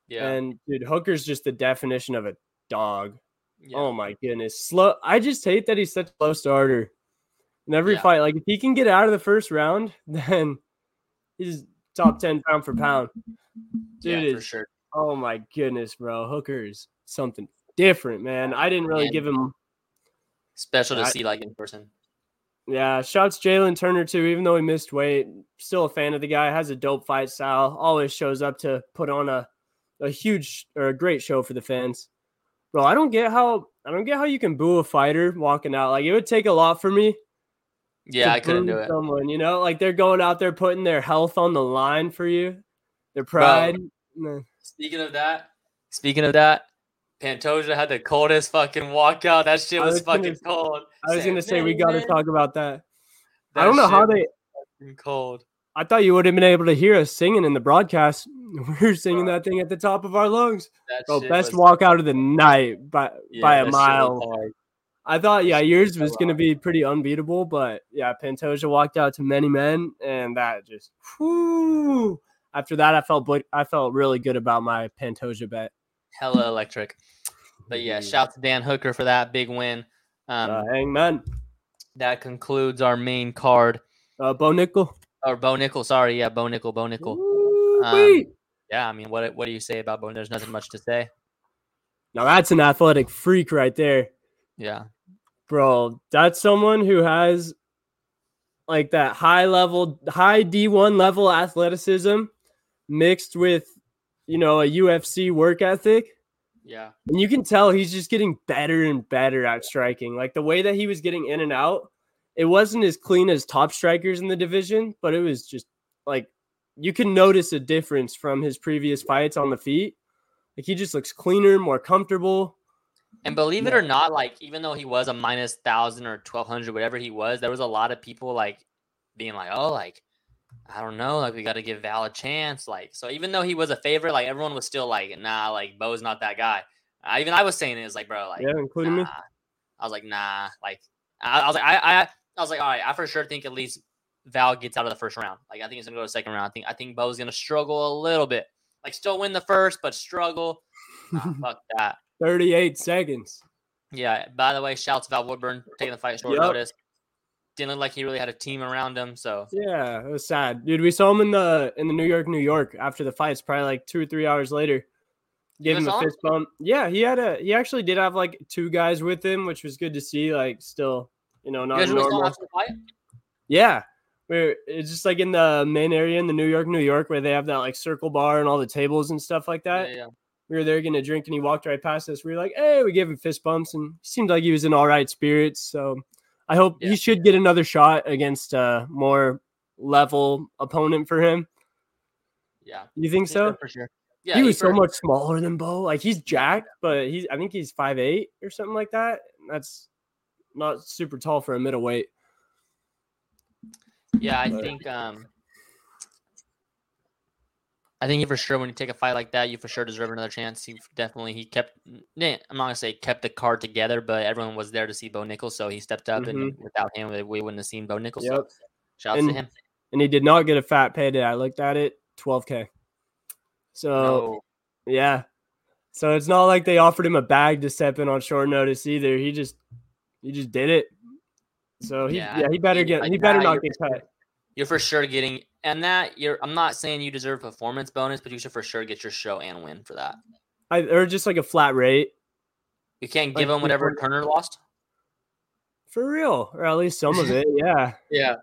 yeah, And dude, Hooker's just the definition of a dog. yeah. Oh my goodness. Slow I just hate that he's such a slow starter. In every Yeah. fight, like if he can get out of the first round, then he's top 10 pound for pound. yeah, Dude for is sure. oh my goodness, bro. Hooker's something different, man. I didn't really give him Special to I- see like in person. Yeah, shouts Jalin Turner too, even though he missed weight. Still a fan of the guy, has a dope fight style, always shows up to put on a, a huge or a great show for the fans. Bro, I don't get how I don't get how you can boo a fighter walking out. Like it would take a lot for me Yeah, I couldn't do it. Someone, you know, like they're going out there putting their health on the line for you, their pride. Nah. Speaking of that, speaking of that, Pantoja had the coldest fucking walkout. That shit was, was gonna- fucking cold. I was gonna say we got to talk about that. I don't know how they. cold. I thought you would have been able to hear us singing in the broadcast. We were singing that thing at the top of our lungs. That Bro, best walkout of the night by yeah, by a mile. I thought, yeah, yours was was going to be pretty unbeatable, but yeah, Pantoja walked out to many men, and that just, whew. After that, I felt I felt really good about my Pantoja bet. Hella electric. But yeah, shout to Dan Hooker for that big win. Um, Uh, Hangman, that concludes our main card. uh, Bo Nickal. Or Bo Nickal, sorry, yeah, Bo Nickal, Bo Nickal. Um, yeah, I mean, what what do you say about Bo? There's nothing much to say. Now that's an athletic freak right there. Yeah, bro that's someone who has like that high level high d1 level athleticism mixed with you know a ufc work ethic? Yeah, and you can tell he's just getting better and better at striking. Like the way that he was getting in and out it wasn't as clean as top strikers in the division but it was just like you can notice a difference from his previous fights on the feet. Like he just looks cleaner more comfortable. And believe it or not, like even though he was a minus thousand or twelve hundred, whatever he was, there was a lot of people like being like, "Oh, like I don't know, like we got to give Val a chance." Like so, even though he was a favorite, like everyone was still like, "Nah, like Bo's not that guy." Uh, even I was saying it was like, bro, like yeah including me. I was like, nah, like I, I was like, I, I, I was like, all right, I for sure think at least Val gets out of the first round. Like I think he's gonna go to the second round. I think I think Bo's gonna struggle a little bit, like still win the first, but struggle. Nah, fuck that. 38 seconds Yeah. By the way, shouts to Val Woodburn taking the fight short Yup. notice. Didn't look like he really had a team around him. So Yeah, it was sad, dude. We saw him in the in the New York, New York after the fights, probably like two or three hours later. gave him a fist bump. Yeah, he had a he actually did have like two guys with him, which was good to see. Like still, you know, not saw normal. after the fight? Yeah. Where it's just like in the main area in the New York, New York, where they have that like circle bar and all the tables and stuff like that. Yeah, yeah. We were there getting a drink and he walked right past us. We were like, hey, we gave him fist bumps and he seemed like he was in all right spirits. So I hope Yeah. he should get another shot against a more level opponent for him. Yeah. You think Yeah, so? For sure. Yeah, he was so much smaller than Bo. Like he's jacked, but he's I think he's five eight or something like that. That's not super tall for a middleweight. Yeah, I But- think um I think you for sure when you take a fight like that, you for sure deserve another chance. He definitely he kept I'm not gonna say kept the card together, but everyone was there to see Bo Nichols, so he stepped up and without him we wouldn't have seen Bo Nichols. So Mm-hmm. And, to him. and he did not get a fat payday. I looked at it, 12k. So No. yeah. So it's not like they offered him a bag to step in on short notice either. He just he just did it. So he yeah, Yeah, he better get like he better not get cut. You're for sure getting and that you're I'm not saying you deserve performance bonus, but you should for sure get your show and win for that. I, or just like a flat rate You can't Like give him whatever before- Turner lost. for real, or at least some of it. Yeah. Yeah.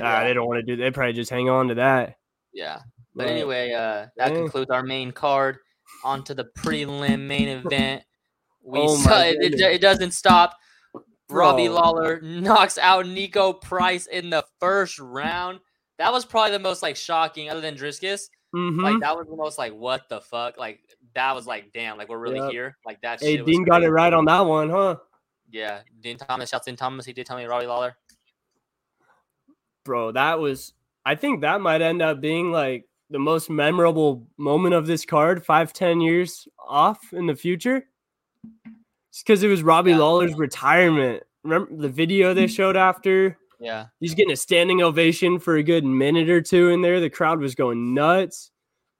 Ah, they don't want to do. They probably just hang on to that. Yeah. But But, anyway, uh, that yeah. concludes our main card. On to the prelim main event. We Oh saw it, it, it doesn't stop. Robbie Lawler knocks out Niko Price in the first round. That was probably the most like shocking, other than Dricus. Mhm. Like that was the most like what the fuck? Like that was like damn, like we're really Yep. here. Like that. Hey, Dean got it right on that one, huh? Yeah, Dean Thomas. Shouts in Thomas. He did tell me Robbie Lawler. Bro, that was. I think that might end up being like the most memorable moment of this card. Five, ten years off in the future. It's because it was Robbie Lawler's retirement. Remember the video they showed after? Yeah. He's getting a standing ovation for a good minute or two in there. The crowd was going nuts.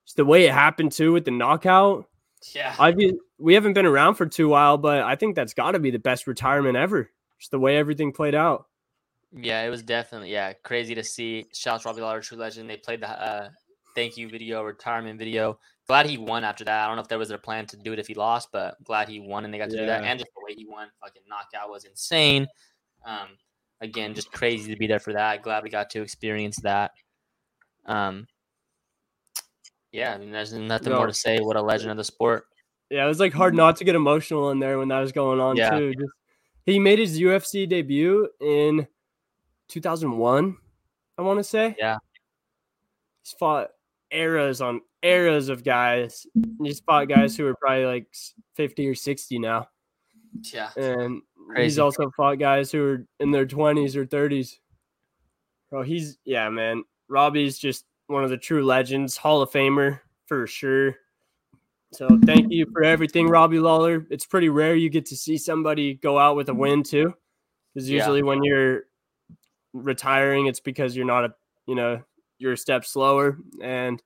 Just the way it happened too with the knockout. Yeah. I be, we haven't been around for too while, but I think that's got to be the best retirement ever. Just the way everything played out. Yeah, it was definitely yeah crazy to see. Shouts Robbie Lawler, true legend. They played the uh, thank you video, retirement video. Glad he won after that. I don't know if there was a plan to do it if he lost, but glad he won and they got to do that. And just the way he won, fucking knockout was insane. Um, again, just crazy to be there for that. Glad we got to experience that. Um, yeah, I mean, there's nothing more to say. What a legend of the sport. Yeah, it was like hard not to get emotional in there when that was going on Yeah. too. Just he made his UFC debut in 2001, I want to say. Yeah. He's fought eras on eras of guys. He's fought guys who are probably like 50 or 60 now. Yeah. And he's also fought guys who are in their 20s or 30s. Bro, he's yeah, man. Robbie's just one of the true legends, Hall of Famer for sure. So thank you for everything, Robbie Lawler. It's pretty rare you get to see somebody go out with a win too. Because Yeah. usually when you're retiring, it's because you're not a you know, you're a step slower. And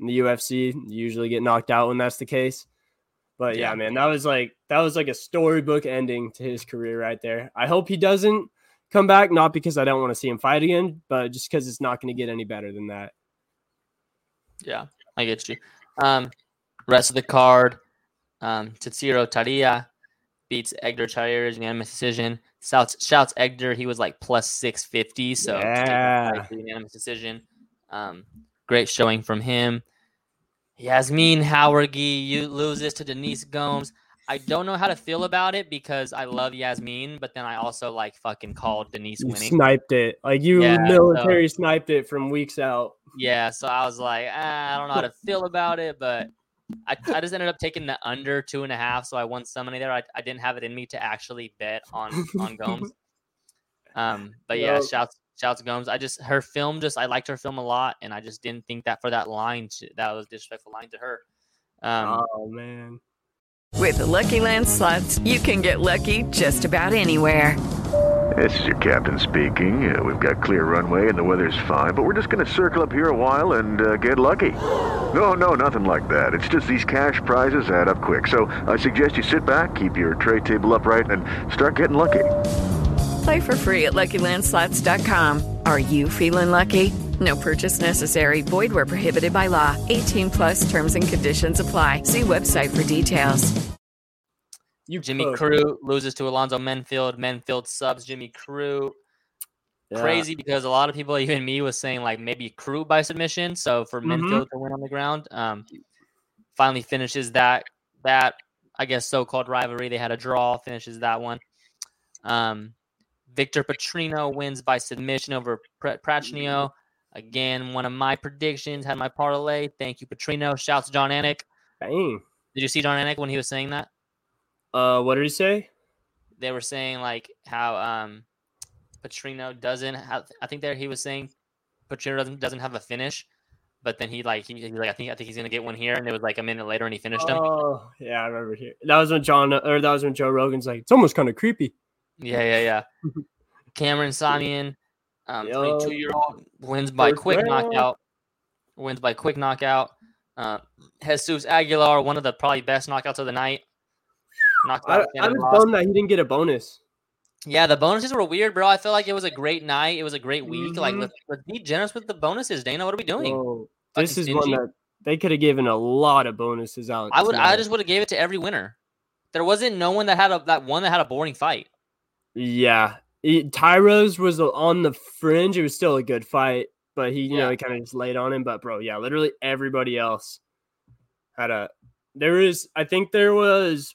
in the UFC, you usually get knocked out when that's the case. But yeah, Yeah. man, that was like that was like a storybook ending to his career right there. I hope he doesn't come back, not because I don't want to see him fight again, but just because it's not going to get any better than that. Yeah, I get you. Um, rest of the card, um, Tatsuro Taira beats Edgar Chairez unanimous decision. Shouts, shouts Edgar. He was like plus six fifty, so to take that Yeah. unanimous decision. Um, great showing from him. Yazmin Jauregui you loses to Denise Gomes. I don't know how to feel about it because I love Yazmin, but then I also like fucking called Denise You winning. sniped it. Like you Yeah, so- military sniped it from weeks out. Yeah, so I was like, ah, I don't know how to feel about it, but I, I just ended up taking the under two and a half, so I won some money there. I, I didn't have it in me to actually bet on on Gomes. Um, but yeah, Well- shouts shouts Gomes. I just her film just I liked her film a lot, and I just didn't think that for that line sh- that was disrespectful line to her. Um, oh man. With the Lucky Land slots, you can get lucky just about anywhere. This is your captain speaking. Uh, we've got clear runway and the weather's fine, but we're just going to circle up here a while and uh, get lucky. No, no, nothing like that. It's just these cash prizes add up quick. So I suggest you sit back, keep your tray table upright, and start getting lucky. Play for free at LuckyLandSlots.com. Are you feeling lucky? No purchase necessary. Void where prohibited by law. 18 plus terms and conditions apply. See website for details. You Jimmy cook. Crute loses to Alonzo Menifield. Menifield subs Jimmy Crute. Yeah. Crazy because a lot of people, even me, was saying like maybe Crute by submission. So for Mhm. Menifield to win on the ground, um, finally finishes that that I guess so-called rivalry. They had a draw, finishes that one. Um, Vitor Petrino wins by submission over Pr- Prachnio. Again, one of my predictions had my parlay. Thank you, Petrino. Shouts Jon Anik. Dang. Did you see Jon Anik when he was saying that? Uh, what did he say? they were saying like how um Petrino doesn't have I think there he was saying Petrino doesn't doesn't have a finish, but then he like he, he's like I think I think he's gonna get one here and it was like a minute later and he finished him. Oh, yeah, I remember here. That was when Jon, or that was when Joe Rogan's like, it's almost kind of creepy. Yeah, yeah, yeah. Cameron Saaiman, um, 22 year old wins by First quick round. knockout. Wins by quick knockout. Uh, Jesus Aguilar, one of the probably best knockouts of the night. Knocked I, I was bummed that he didn't get a bonus. Yeah, the bonuses were weird, bro. I feel like it was a great night. It was a great week. Like, Mhm. let's, let's be generous with the bonuses, Dana. What are we doing? Oh, this is one that they could have given a lot of bonuses out. I would. I just would have gave it to every winner. There wasn't no one that had a that one that had a boring fight. Yeah. Taira's was on the fringe. It was still a good fight, but he, you know, he kind of just laid on him. But bro, yeah, literally everybody else had a. There is, I think there was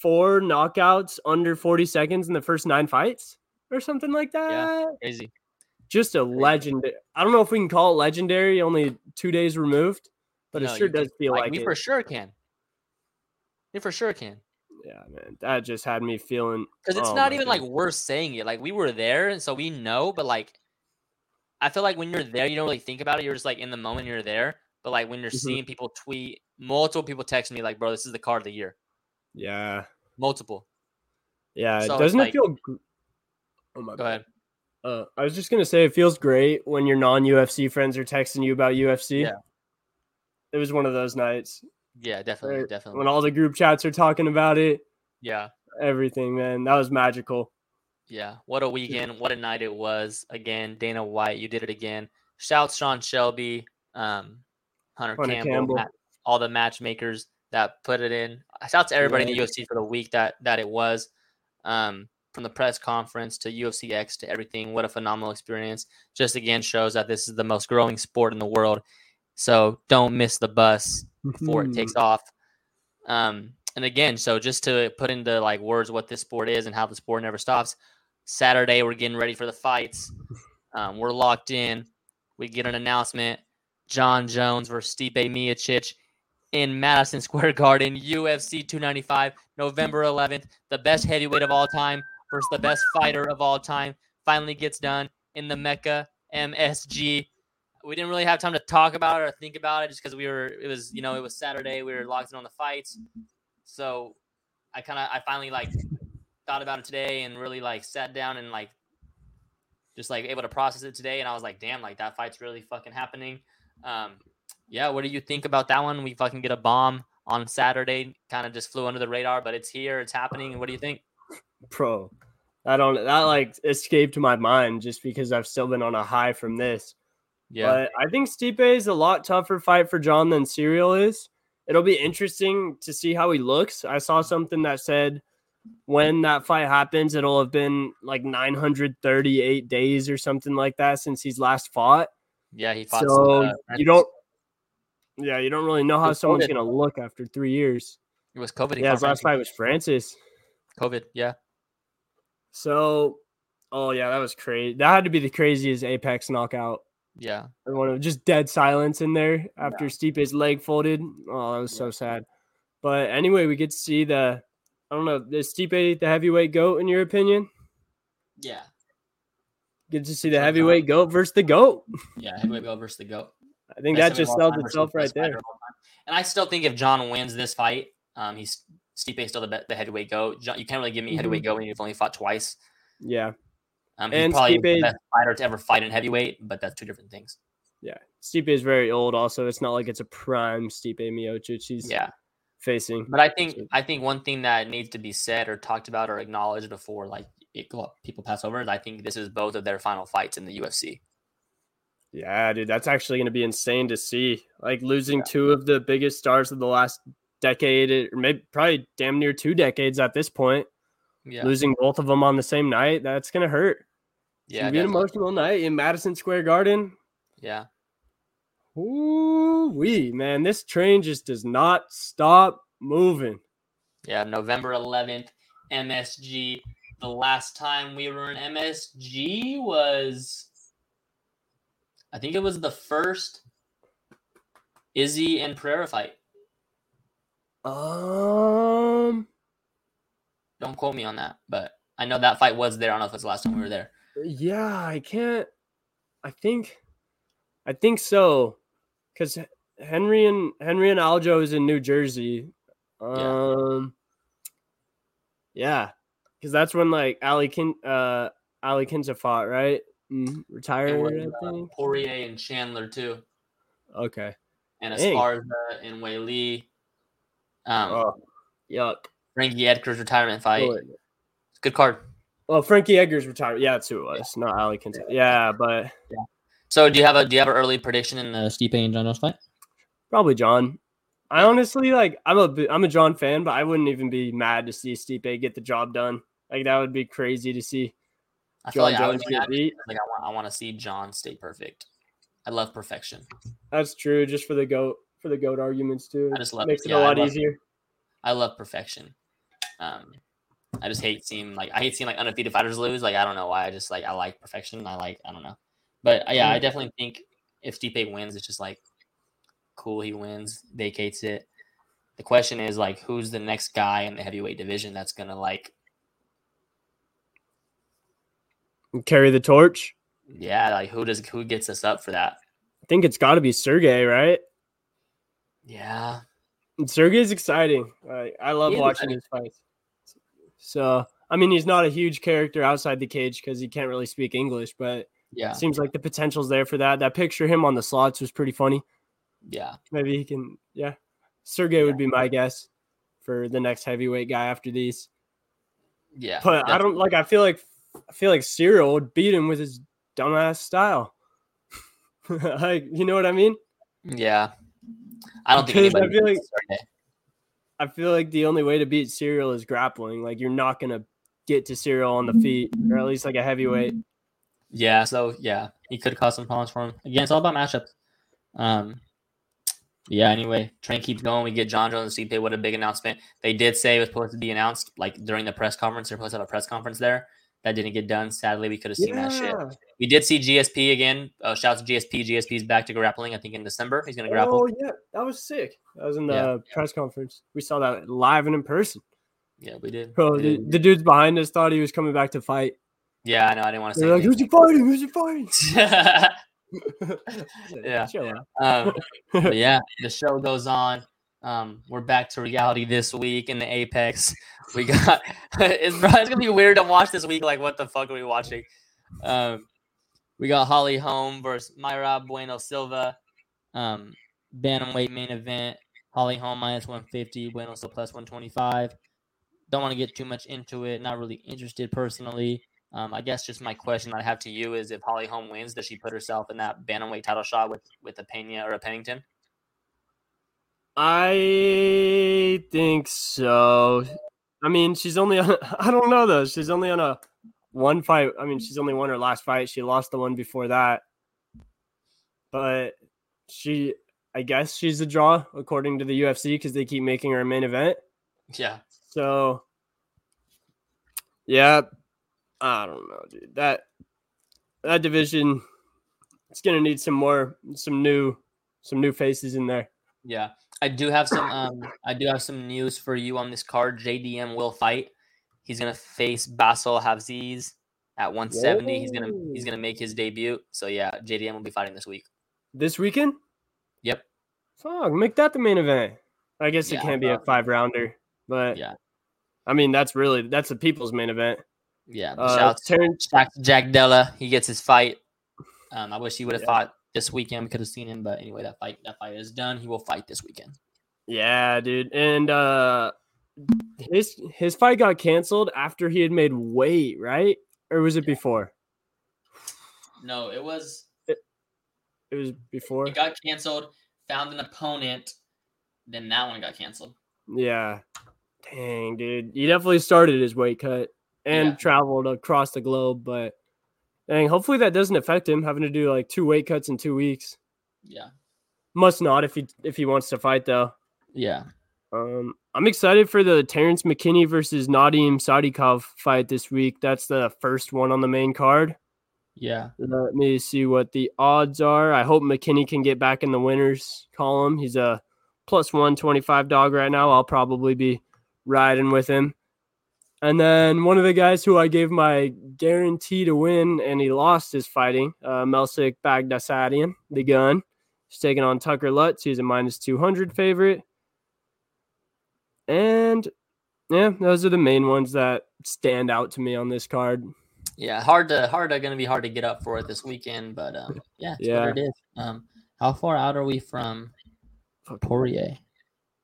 four knockouts under 40 seconds in the first nine fights or something like that. Yeah, crazy. Just a legend. I don't know if we can call it legendary, only two days removed, but No, it sure does feel like, like, we it. for sure can. We for sure can. Yeah, man, that just had me feeling. Because it's oh not even like worth saying it. Like we were there, and so we know. But like, I feel like when you're there, you don't really think about it. You're just like in the moment you're there. But like when you're Mhm. seeing people tweet, multiple people text me like, "Bro, this is the card of the year." Yeah, Multiple. yeah. So doesn't like- it feel? gr- Oh my Go ahead. Uh, I was just gonna say it feels great when your non UFC friends are texting you about UFC. Yeah. It was one of those nights. Yeah, definitely, definitely. When all the group chats are talking about it, yeah. everything, man. That was magical. Yeah, what a weekend! What a night it was. Again, Dana White, you did it again. Shouts Sean Shelby, um, Hunter, Hunter Campbell, Campbell. Matt- all the matchmakers that put it in. Shouts to everybody in the UFC for the week that that it was. Um, from the press conference to UFC X to everything, what a phenomenal experience! Just again shows that this is the most growing sport in the world. So don't miss the bus before it takes off. Um, and again, so just to put into like words what this sport is and how the sport never stops. Saturday, we're getting ready for the fights. Um, we're locked in. We get an announcement: Jon Jones versus Stipe Miocic in Madison Square Garden, UFC 295, November 11th. The best heavyweight of all time versus the best fighter of all time finally gets done in the Mecca MSG. We didn't really have time to talk about it or think about it just because we were. It was you know it was Saturday. We were locked in on the fights, so I kind of I finally like thought about it today and really like sat down and like just like able to process it today and I was like damn like that fight's really fucking happening um yeah what do you think about that one we fucking get a bomb on Saturday kind of just flew under the radar but it's here it's happening what do you think pro I don't. That like escaped my mind just because I've still been on a high from this. Yeah But I think Stipe is a lot tougher fight for Jon than Ciryl is. It'll be interesting to see how he looks. I saw something that said when that fight happens, it'll have been like 938 days or something like that since he's last fought. yeah he fought So uh, you don't, yeah, you don't really know how someone's COVID. gonna look after three years. it was COVID he Yeah, his last fight was Francis. COVID yeah So, oh yeah, that was crazy. That had to be the craziest Apex knockout. Yeah And One of just dead silence in there after Stipe's leg folded. Oh, that was so sad. But anyway, we get to see the. I don't know. Is Stipe the heavyweight goat in your opinion? yeah Get to see the heavyweight goat versus the goat. yeah heavyweight goat versus the goat I think Best that just sells itself right there. of all time. And I still think if Jon wins this fight, um, he's Stipe still the, the heavyweight goat. Jon, you can't really give me heavyweight goat when you've only fought twice. Yeah, Um, And probably Stipe- the best fighter to ever fight in heavyweight, but that's two different things. yeah. Stipe is very old. Also, it's not like it's a prime Stipe Miocic. He's Yeah, facing. but I think I think one thing that needs to be said or talked about or acknowledged before like it, people pass over is I think this is both of their final fights in the UFC. Yeah, dude, that's actually going to be insane to see. Like losing two of the biggest stars of the last decade, or maybe probably damn near two decades at this point. Yeah. Losing both of them on the same night, that's going to hurt. Yeah, an emotional night in Madison Square Garden. Yeah. Ooh, wee, man, this train just does not stop moving. Yeah, November 11th, MSG. The last time we were in MSG was, I think it was the first Izzy and Pereira fight. Um, Don't quote me on that, but I know that fight was there. I don't know if it's the last time we were there. Yeah, I can't. I think, I think so, because Henry and Henry and Aljo is in New Jersey. Um, yeah, because that's when like Ali Kin, uh, Ali Kinza fought, right? Mm, retired, uh. Poirier and Chandler too, Okay. and Dang. And Weili. Um, Oh, yuck. Frankie Edgar's retirement fight. Good card. Well, Frankie Edgar's retired. Yeah, that's who it was. Not Ali Kinza. Yeah, but yeah. So, do you have a do you have an early prediction in the Stipe and Jon Jones fight? Probably Jon. I honestly like. I'm a I'm a Jon fan, but I wouldn't even be mad to see Stipe get the job done. Like that would be crazy to see. I feel Jon like I Jones be get beat. Like I want I want to see Jon stay perfect. I love perfection. That's true. Just for the goat for the goat arguments too. I just love makes it yeah, a I lot love- easier. I love perfection. Um, I just hate seeing like I hate seeing like undefeated fighters lose. Like I don't know why. I just like I like perfection. I like I don't know, but uh, yeah, I Mm. definitely think if Stipe wins, it's just like cool. He wins, vacates it. The question is like who's the next guy in the heavyweight division that's gonna like Carry the torch. yeah like who does who gets us up for that? I think it's got to be Sergey, right? Yeah, Sergey's exciting. Like, I love watching his fights. So I mean, he's not a huge character outside the cage because he can't really speak English, but yeah, seems like the potential's there for that. That picture of him on the slots was pretty funny. yeah. Maybe he can. Yeah, Sergey would be my guess for the next heavyweight guy after these. Yeah, But I don't like. I feel like I feel like Ciryl would beat him with his dumbass style. like, you know what I mean? Yeah, I don't think Because I anybody. feel like- Sergey. I feel like the only way to beat Ciryl is grappling. Like, you're not gonna get to Ciryl on the feet, or at least like a heavyweight. Yeah, so yeah, he could cause some problems for him. Again, it's all about matchups. Um, yeah. Anyway, train keeps going. We get Jon Jones and CP. What a big announcement! They did say it was supposed to be announced like during the press conference. They're supposed to have a press conference there. That didn't get done. Sadly, we could have seen that shit. We did see GSP again. Uh, shout out to GSP. GSP's back to grappling. I think in December he's going to grapple. Oh yeah, that was sick. That was in the Yeah. press conference. We saw that live and in person. Yeah, we did. Bro, We the, did. the dudes behind us thought he was coming back to fight. Yeah, I know. I didn't want to say. They're like, "Who's he fighting? Who's he fighting?" yeah. Um, yeah, the show goes on. Um, we're back to reality this week in the Apex. We got it's, it's gonna be weird to watch this week. Like, what the fuck are we watching? Um, we got Holly Holm versus Mayra Bueno Silva. Um, bantamweight main event. Holly Holm minus one fifty. Bueno Silva plus one twenty five. Don't want to get too much into it. Not really interested personally. Um, I guess just my question I have to you is: If Holly Holm wins, does she put herself in that bantamweight title shot with with a Pena or a Pennington? I think so. I mean, she's only on. I don't know though. She's only on a one fight. I mean, she's only won her last fight. She lost the one before that, but she. I guess she's a draw according to the UFC because they keep making her a main event. Yeah, So, yeah, I don't know, dude. That that division, it's gonna need some more, some new, some new faces in there. yeah. I do have some. Um, I do have some news for you on this card. JDM will fight. He's gonna face Bassil Hafez at 170. He's gonna he's gonna make his debut. So yeah, JDM will be fighting this week. This weekend, Yep. fuck, make that the main event. I guess Yeah, it can't be a five rounder, but Yeah. I mean that's really that's the people's main event. Yeah. Uh, shout out to Terrence- shout out to Jack Della. He gets his fight. Um, I wish he would have Yeah. fought this weekend. We could have seen him, but anyway, that fight that fight is done. He will fight this weekend. Yeah, dude, and uh, his his fight got canceled after he had made weight, right? Or was it before? No, it was. It was before. It got canceled. Found an opponent. Then that one got canceled. Yeah. Dang, dude. He definitely started his weight cut and Yeah. traveled across the globe, but dang, hopefully that doesn't affect him having to do like two weight cuts in two weeks. Yeah. Must not if he if he wants to fight though. Yeah. Um, I'm excited for the Terrence McKinney versus Nazim Sadykhov fight this week. That's the first one on the main card. Yeah. Let me see what the odds are. I hope McKinney can get back in the winners column. He's a plus 125 dog right now. I'll probably be riding with him. And then one of the guys who I gave my guarantee to win and he lost his fighting, uh, Melsik Baghdasaryan, the gun. He's taking on Tucker Lutz. He's a minus 200 favorite. And yeah, those are the main ones that stand out to me on this card. Yeah. Hard to hard to gonna be hard to get up for it this weekend, but um yeah, it's Yeah. what it is. Um how far out are we from Poirier?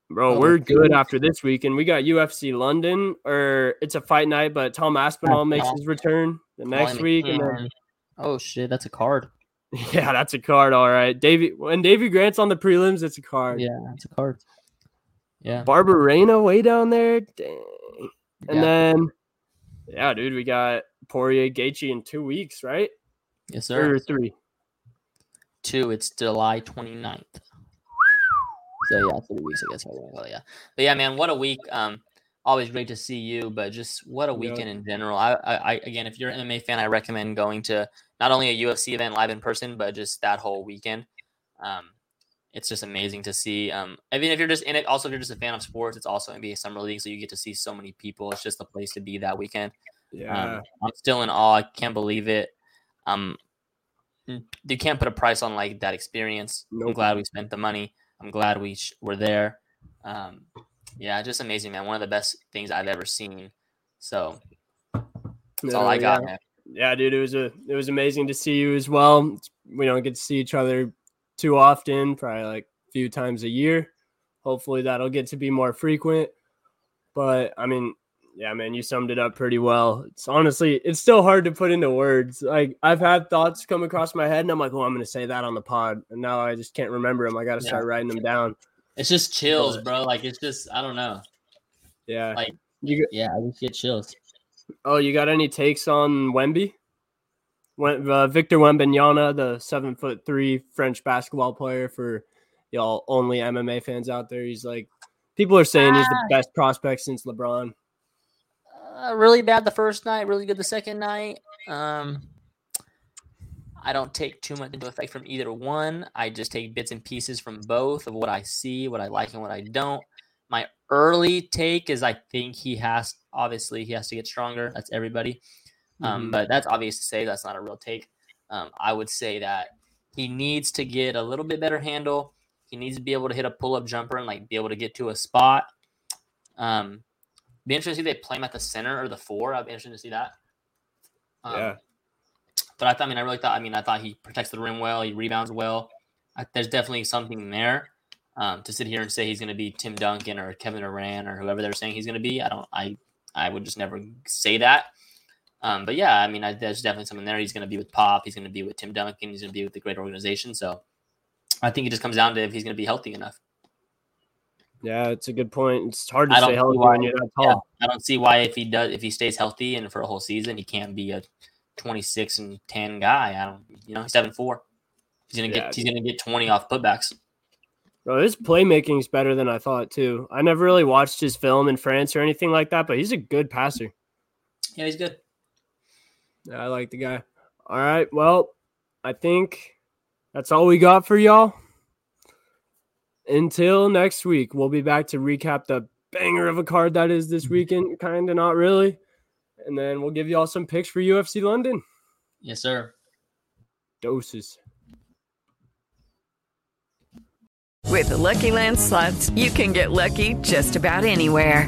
Bro, Oh, we're good after this weekend. We got UFC London, or it's a fight night, but Tom Aspinall makes his return the next week. And then, Oh shit, that's a card. yeah, that's a card. All right. Davey, when Davey Grant's on the prelims, it's a card. Yeah, that's a card. Yeah. Barberena way down there. Dang. And Yeah. then, yeah, dude, we got Poirier Gaethje in two weeks, right? Yes, sir. Or three. Two, it's July 29th. So yeah, three weeks, I guess. Yeah. But yeah, man, what a week. Um, always great to see you, but just what a weekend in general. I, I, I again, if you're an MMA fan, I recommend going to not only a UFC event live in person, but just that whole weekend. Um, it's just amazing to see. Um, I mean, if you're just in it, also if you're just a fan of sports, it's also NBA Summer League, so you get to see so many people. It's just a place to be that weekend. Yeah. Um, I'm still in awe. I can't believe it. Um, you can't put a price on like that experience. I'm glad we spent the money. I'm glad we sh- were there. Um, yeah, just amazing, man. One of the best things I've ever seen. So that's all I got, yeah. man. yeah, dude, it was a it was amazing to see you as well. We don't get to see each other too often, probably like a few times a year. Hopefully that'll get to be more frequent. But I mean, yeah, man, you summed it up pretty well. It's honestly, it's still hard to put into words. Like I've had thoughts come across my head, and I'm like, "Oh, I'm going to say that on the pod," and now I just can't remember them. I got to Yeah. start writing them down. It's just chills, But- bro. Like it's just I don't know. Yeah, Like you. yeah, I just get chills. Oh, you got any takes on Wemby? Wen- uh, Victor Wembanyama, the seven foot three French basketball player for y'all only MMA fans out there. He's like, people are saying he's the Ah. best prospect since LeBron. Uh, really bad the first night, really good the second night. Um, I don't take too much into effect from either one. I just take bits and pieces from both of what I see, what I like, and what I don't. My early take is I think he has obviously he has to get stronger. That's everybody. Um, Mhm. but that's obvious to say. That's not a real take. Um, I would say that he needs to get a little bit better handle. He needs to be able to hit a pull up jumper and like be able to get to a spot. Um, be interested to see if they play him at the center or the four. I'd be interested to see that. Um, yeah, But I thought, I mean, I really thought, I mean, I thought he protects the rim well. He rebounds well. I, there's definitely something there. Um, to sit here and say he's going to be Tim Duncan or Kevin Durant or whoever they're saying he's going to be, I don't, I, I would just never say that. Um, but yeah, I mean, I, there's definitely something there. He's going to be with Pop. He's going to be with Tim Duncan. He's going to be with the great organization. So I think it just comes down to if he's going to be healthy enough. Yeah, it's a good point. It's hard to I stay healthy why- when you're that Yeah, tall. I don't see why if he does if he stays healthy and for a whole season he can't be a 26 and 10 guy. I don't, you know, he's seven four. He's gonna Yeah, get he's gonna get 20 off putbacks. Bro, his playmaking is better than I thought too. I never really watched his film in France or anything like that, but he's a good passer. Yeah, he's good. Yeah, I like the guy. All right. Well, I think that's all we got for y'all. Until next week, we'll be back to recap the banger of a card that is this mm-hmm. weekend. Kind of not really. And then we'll give y'all some picks for UFC London. Yes, sir. Doses. With the Lucky Land slots, you can get lucky just about anywhere.